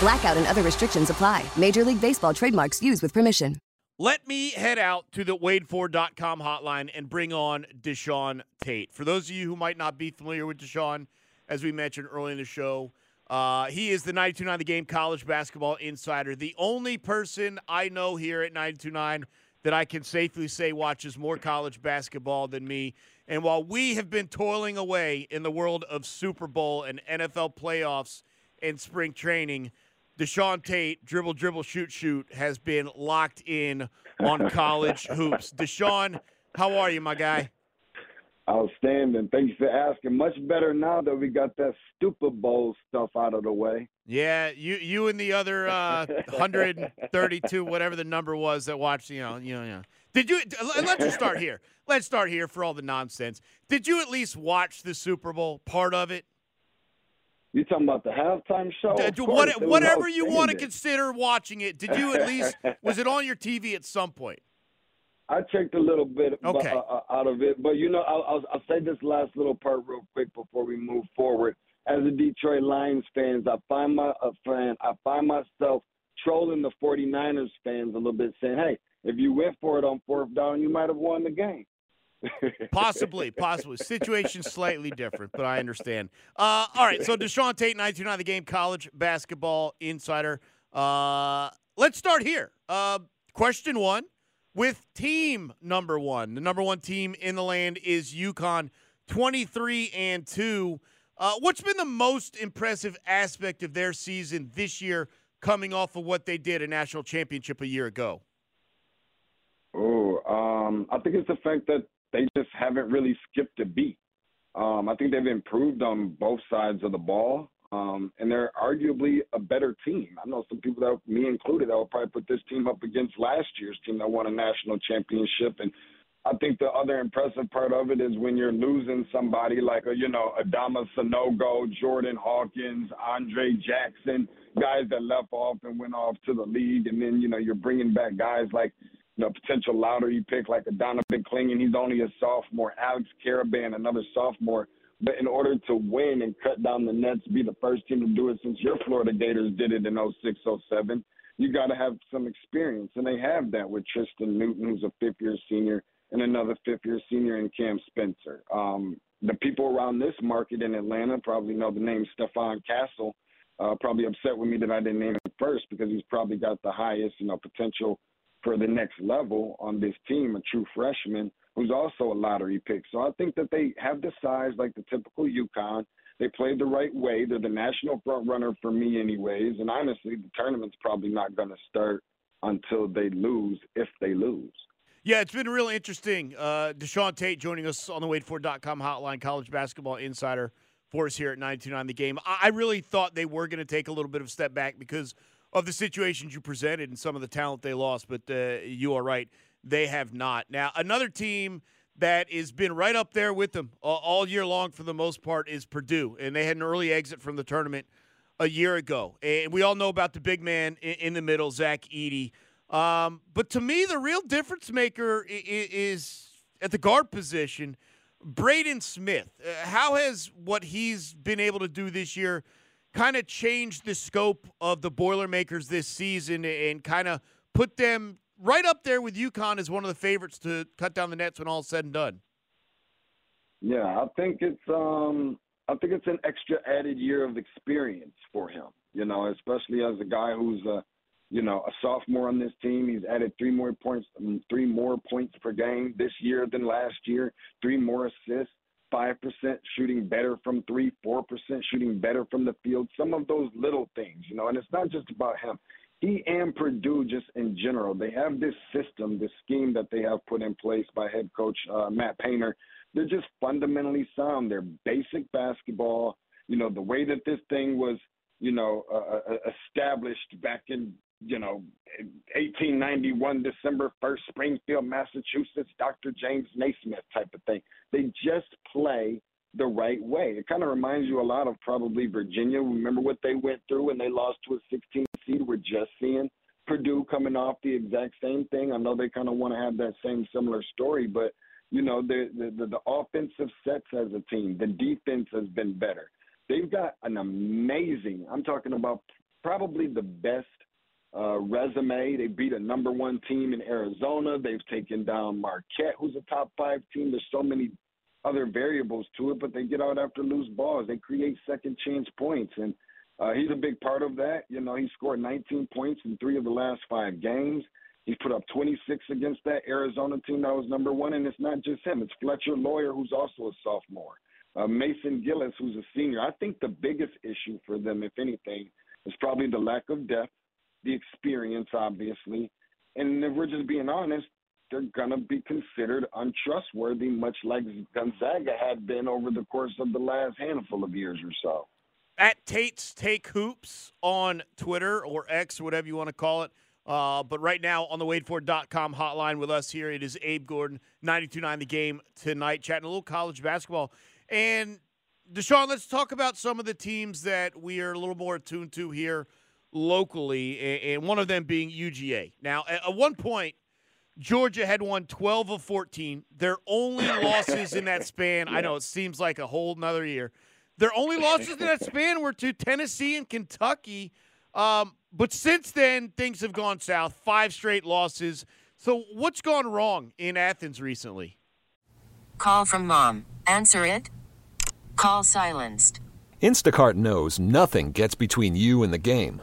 Blackout and other restrictions apply. Major League Baseball trademarks used with permission. Let me head out to the WadeFord.com hotline and bring on Deshaun Tate. For those of you who might not be familiar with Deshaun, as we mentioned early in the show, uh, he is the 929 The Game college basketball insider. The only person I know here at 929 that I can safely say watches more college basketball than me. And while we have been toiling away in the world of Super Bowl and NFL playoffs and spring training, Deshaun Tate, dribble, dribble, shoot, shoot, has been locked in on college hoops. Deshaun, how are you, my guy? Outstanding. Thank you for asking. Much better now that we got that Super Bowl stuff out of the way. Yeah, you you and the other uh, 132, whatever the number was that watched, you know, you know, yeah. Did you? Let's just start here. Let's start here for all the nonsense. Did you at least watch the Super Bowl part of it? You talking about the halftime show? Uh, what, whatever you want to consider watching it. Did you at least was it on your TV at some point? I checked a little bit okay. uh, uh, out of it, but you know, I'll, I'll, I'll say this last little part real quick before we move forward. As a Detroit Lions fans, I find my a fan, I find myself trolling the 49ers fans a little bit, saying, "Hey, if you went for it on fourth down, you might have won the game." Possibly, possibly. Situation slightly different, but I understand. Uh, all right, so Deshaun Tate, 1909, the game, college basketball insider. Uh, let's start here. Uh, question one with team number one. The number one team in the land is UConn, 23 and 2. Uh, what's been the most impressive aspect of their season this year coming off of what they did a national championship a year ago? Oh, um, I think it's the fact that they just haven't really skipped a beat. Um, I think they've improved on both sides of the ball, um, and they're arguably a better team. I know some people that, me included, that would probably put this team up against last year's team that won a national championship. And I think the other impressive part of it is when you're losing somebody like a, you know, Adama Sanogo, Jordan Hawkins, Andre Jackson, guys that left off and went off to the league, and then you know you're bringing back guys like know, potential lottery pick like a Donovan Clingan. He's only a sophomore. Alex Karaban, another sophomore. But in order to win and cut down the nets, be the first team to do it since your Florida Gators did it in 06, 07, you got to have some experience. And they have that with Tristen Newton, who's a fifth year senior, and another fifth year senior in Cam Spencer. Um, the people around this market in Atlanta probably know the name Stephon Castle. Uh, probably upset with me that I didn't name him first because he's probably got the highest, you know, potential for the next level on this team, a true freshman who's also a lottery pick. So I think that they have the size like the typical UConn. They played the right way. They're the national front runner for me, anyways. And honestly, the tournament's probably not going to start until they lose, if they lose. Yeah, it's been really interesting. Uh, Deshaun Tate joining us on the WadeFord.com hotline, college basketball insider for us here at 929 The Game. I really thought they were going to take a little bit of a step back because – of the situations you presented and some of the talent they lost, but uh, you are right. They have not. Now, another team that has been right up there with them all year long for the most part is Purdue, and they had an early exit from the tournament a year ago. And we all know about the big man in the middle, Zach Edey. Um, but to me, the real difference maker is at the guard position, Braden Smith. Uh, how has what he's been able to do this year – kind of changed the scope of the Boilermakers this season and kind of put them right up there with UConn as one of the favorites to cut down the nets when all's said and done. Yeah, I think it's um I think it's an extra added year of experience for him. You know, especially as a guy who's a you know, a sophomore on this team. He's added three more points, three more points per game this year than last year. Three more assists. Five percent shooting better from three, four percent shooting better from the field. Some of those little things, you know, and it's not just about him. He and Purdue, just in general, they have this system, this scheme that they have put in place by head coach uh, Matt Painter. They're just fundamentally sound. They're basic basketball. You know, the way that this thing was, you know, uh, uh established back in you know, 1891, December 1st, Springfield, Massachusetts, Dr. James Naismith type of thing. They just play the right way. It kind of reminds you a lot of probably Virginia. Remember what they went through when they lost to a 16 seed? We're just seeing Purdue coming off the exact same thing. I know they kind of want to have that same similar story, but you know the, the the the offensive sets as a team, the defense has been better. They've got an amazing. I'm talking about probably the best uh, resume. They beat a number one team in Arizona. They've taken down Marquette, who's a top five team. There's so many other variables to it, but they get out after loose balls. They create second chance points, and uh, he's a big part of that. You know, he scored 19 points in three of the last five games. He's put up 26 against that Arizona team that was number one, and it's not just him. It's Fletcher Loyer, who's also a sophomore. Uh, Mason Gillis, who's a senior. I think the biggest issue for them, if anything, is probably the lack of depth the experience, obviously. And if we're just being honest, they're going to be considered untrustworthy, much like Gonzaga had been over the course of the last handful of years or so. At Tate's Take Hoops on Twitter or X, whatever you want to call it. Uh, but right now on the WadeFord.com hotline with us here, it is Abe Gordon, 92.9 The Game tonight, chatting a little college basketball. And Deshaun, let's talk about some of the teams that we are a little more attuned to here locally, and one of them being UGA. Now, at one point, Georgia had won 12 of 14. Their only losses in that span, I know it seems like a whole nother year. Their only losses in that span were to Tennessee and Kentucky. Um, but since then, things have gone south. Five straight losses. So, what's gone wrong in Athens recently? Call from mom. Answer it. Call silenced. Instacart knows nothing gets between you and the game.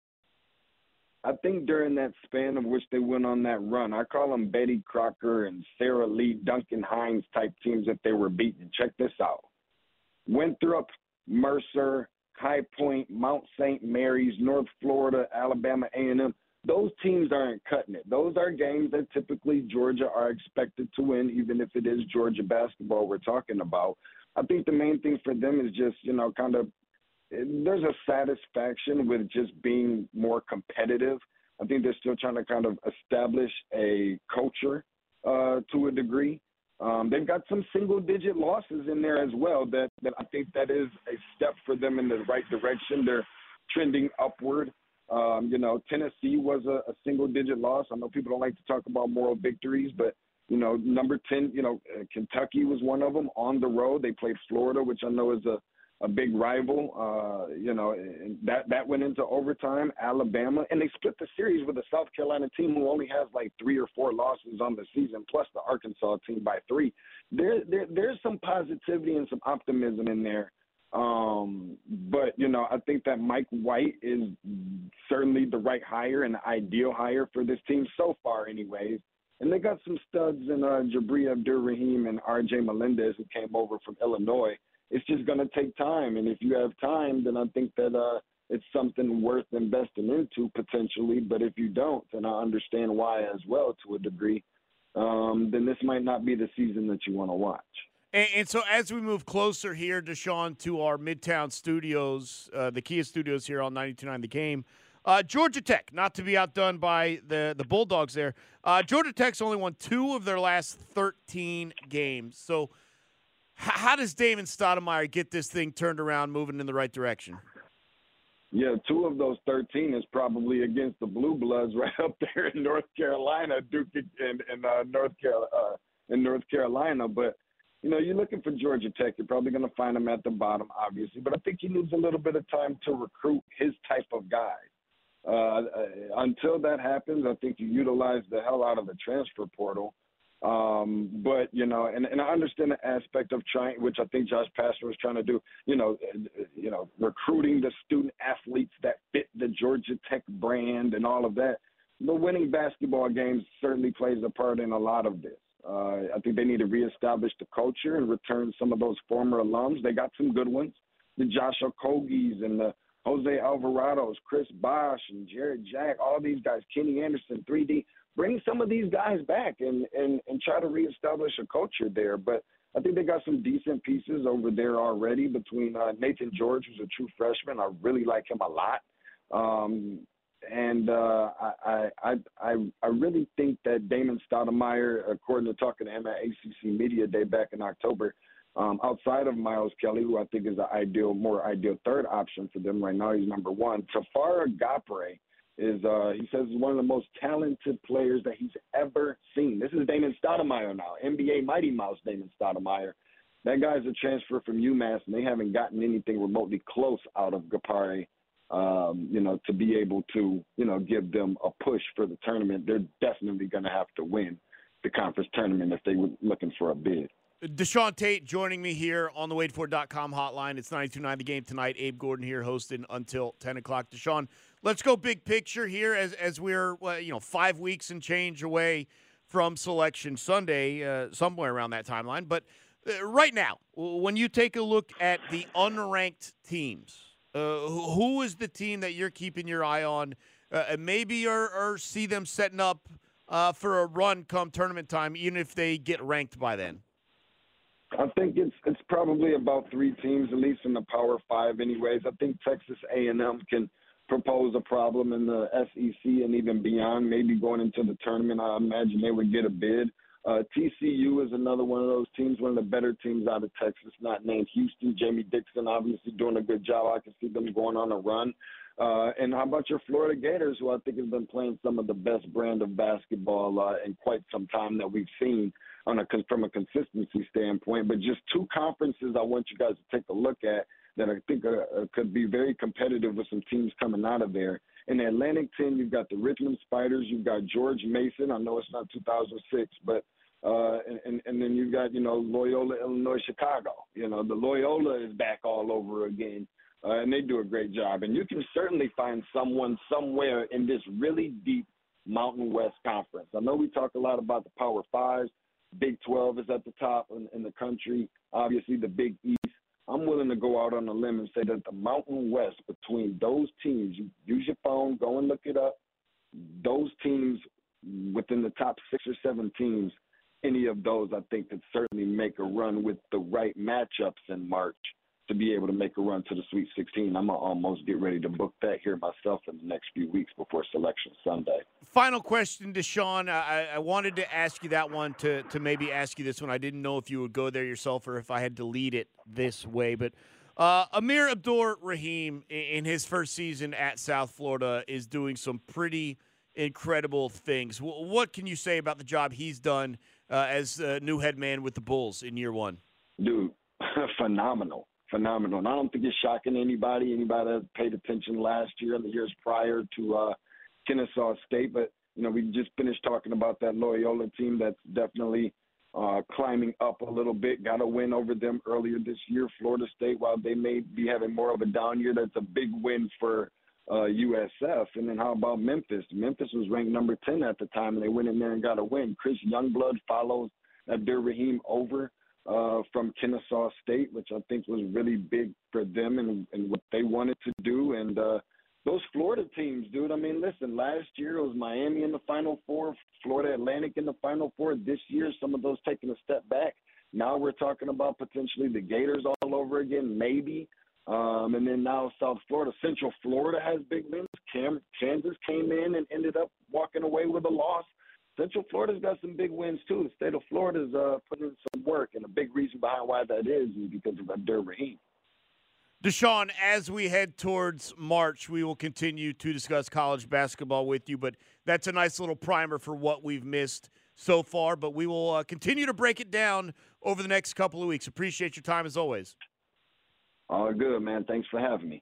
I think during that span of which they went on that run, I call them Betty Crocker and Sarah Lee, Duncan Hines type teams that they were beating. Check this out: Winthrop, Mercer, High Point, Mount St. Mary's, North Florida, Alabama A&M. Those teams aren't cutting it. Those are games that typically Georgia are expected to win, even if it is Georgia basketball we're talking about. I think the main thing for them is just, you know, kind of there's a satisfaction with just being more competitive. I think they're still trying to kind of establish a culture uh, to a degree. Um, they've got some single digit losses in there as well that, that I think that is a step for them in the right direction. They're trending upward. Um, you know, Tennessee was a, a single digit loss. I know people don't like to talk about moral victories, but you know, number 10, you know, Kentucky was one of them on the road. They played Florida, which I know is a a big rival. Uh, you know, that that went into overtime. Alabama, and they split the series with a South Carolina team who only has like three or four losses on the season, plus the Arkansas team by three. There, there there's some positivity and some optimism in there. Um, but you know, I think that Mike White is certainly the right hire and the ideal hire for this team so far, anyways. And they got some studs in uh, Jabri Abdur-Rahim and R.J. Melendez who came over from Illinois it's just going to take time. And if you have time, then I think that uh, it's something worth investing into potentially. But if you don't, and I understand why as well to a degree, um, then this might not be the season that you want to watch. And, and, so, as we move closer here, Deshaun, to our Midtown studios, uh, the Kia studios here on 92.9 The Game, uh, Georgia Tech, not to be outdone by the, the Bulldogs there. Uh, Georgia Tech's only won two of their last 13 games. So, how does Damon Stoudemire get this thing turned around, moving in the right direction? Yeah, two of those 13 is probably against the Blue Bloods right up there in North Carolina, Duke and, uh, North Carolina, uh, in North Carolina. But you know, you're looking for Georgia Tech. You're probably going to find him at the bottom, obviously. But I think he needs a little bit of time to recruit his type of guy. Uh, uh until that happens, I think you utilize the hell out of the transfer portal. Um, but you know, and, and I understand the aspect of trying, which I think Josh Pastner was trying to do. You know, you know, recruiting the student athletes that fit the Georgia Tech brand and all of that. But winning basketball games certainly plays a part in a lot of this. Uh, I think they need to reestablish the culture and return some of those former alums. They got some good ones, the Josh Okogies and the Jose Alvarados, Chris Bosh and Jarrett Jack, all these guys, Kenny Anderson, 3D bring some of these guys back and, and, and try to reestablish a culture there. But I think they got some decent pieces over there already between uh, Naithan George, who's a true freshman. I really like him a lot. Um, and uh, I, I, I, I really think that Damon Stoudemire, according to talking to him at ACC Media Day back in October, um, outside of Miles Kelly, who I think is the ideal, more ideal third option for them right now, he's number one. Tafara Gapare is uh, he says is one of the most talented players that he's ever seen. This is Damon Stoudemire now, NBA Mighty Mouse Damon Stoudemire. That guy's a transfer from UMass, and they haven't gotten anything remotely close out of Gapare. Um, you know, to be able to, you know, give them a push for the tournament, they're definitely going to have to win the conference tournament if they were looking for a bid. Deshaun Tate joining me here on the WadeFord.com hotline. It's 92.9 the game tonight. Abe Gordon here hosting until 10 o'clock. Deshaun, let's go big picture here as, as we're, well, you know, five weeks and change away from Selection Sunday, uh, somewhere around that timeline. But uh, right now, when you take a look at the unranked teams, uh, who is the team that you're keeping your eye on uh, and maybe or, or see them setting up uh, for a run come tournament time, even if they get ranked by then? I think it's it's probably about three teams, at least in the Power Five. Anyways, I think Texas A&M can propose a problem in the SEC and even beyond. Maybe going into the tournament, I imagine they would get a bid. Uh, TCU is another one of those teams, one of the better teams out of Texas, not named Houston. Jamie Dixon obviously doing a good job. I can see them going on a run. Uh, and how about your Florida Gators, who I think has been playing some of the best brand of basketball uh, in quite some time that we've seen on a from a consistency standpoint. But just two conferences I want you guys to take a look at that I think uh, uh, could be very competitive with some teams coming out of there. In the Atlantic 10, you've got the Richmond Spiders, you've got George Mason. I know it's not 2006, but uh, and, and and then you've got you know Loyola, Illinois, Chicago. You know the Loyola is back all over again, uh, and they do a great job. And you can certainly find someone somewhere in this really deep Mountain West Conference. I know we talk a lot about the Power Fives. Big 12 is at the top in, in the country. Obviously, the Big East. I'm willing to go out on a limb and say that the Mountain West, between those teams, you use your phone, go and look it up. Those teams within the top six or seven teams, any of those, I think, could certainly make a run with the right matchups in March to be able to make a run to the Sweet 16. I'm gonna almost get ready to book that here myself in the next few weeks before Selection Sunday. Final question to Sean. I, I wanted to ask you that one to to maybe ask you this one. I didn't know if you would go there yourself or if I had to lead it this way, but. Uh, Amir Abdur Rahim, in his first season at South Florida, is doing some pretty incredible things. What can you say about the job he's done uh, as a new head man with the Bulls in year one? Dude, phenomenal phenomenal. And I don't think it's shocking to anybody. Anybody that paid attention last year and the years prior to uh, Kennesaw State. But you know, we just finished talking about that Loyola team that's definitely uh, climbing up a little bit. Got a win over them earlier this year. Florida State, while they may be having more of a down year, that's a big win for uh, USF. And then how about Memphis? Memphis was ranked number 10 at the time, and they went in there and got a win. Chris Youngblood follows Abdur Rahim over uh, from Kennesaw State, which I think was really big for them and, and what they wanted to do. And uh, those Florida teams, dude. I mean, listen, last year it was Miami in the Final Four, Florida Atlantic in the Final Four. This year, some of those taking a step back. Now we're talking about potentially the Gators all over again, maybe. Um, and then now South Florida, Central Florida has big wins. Cam, Kansas came in and ended up walking away with a loss. Central Florida's got some big wins too. The state of Florida's uh, putting in some work, and a big reason behind why that is is because of Abdur Rahim. Deshaun, as we head towards March, we will continue to discuss college basketball with you, but that's a nice little primer for what we've missed so far. But we will uh, continue to break it down over the next couple of weeks. Appreciate your time as always. All good, man. Thanks for having me.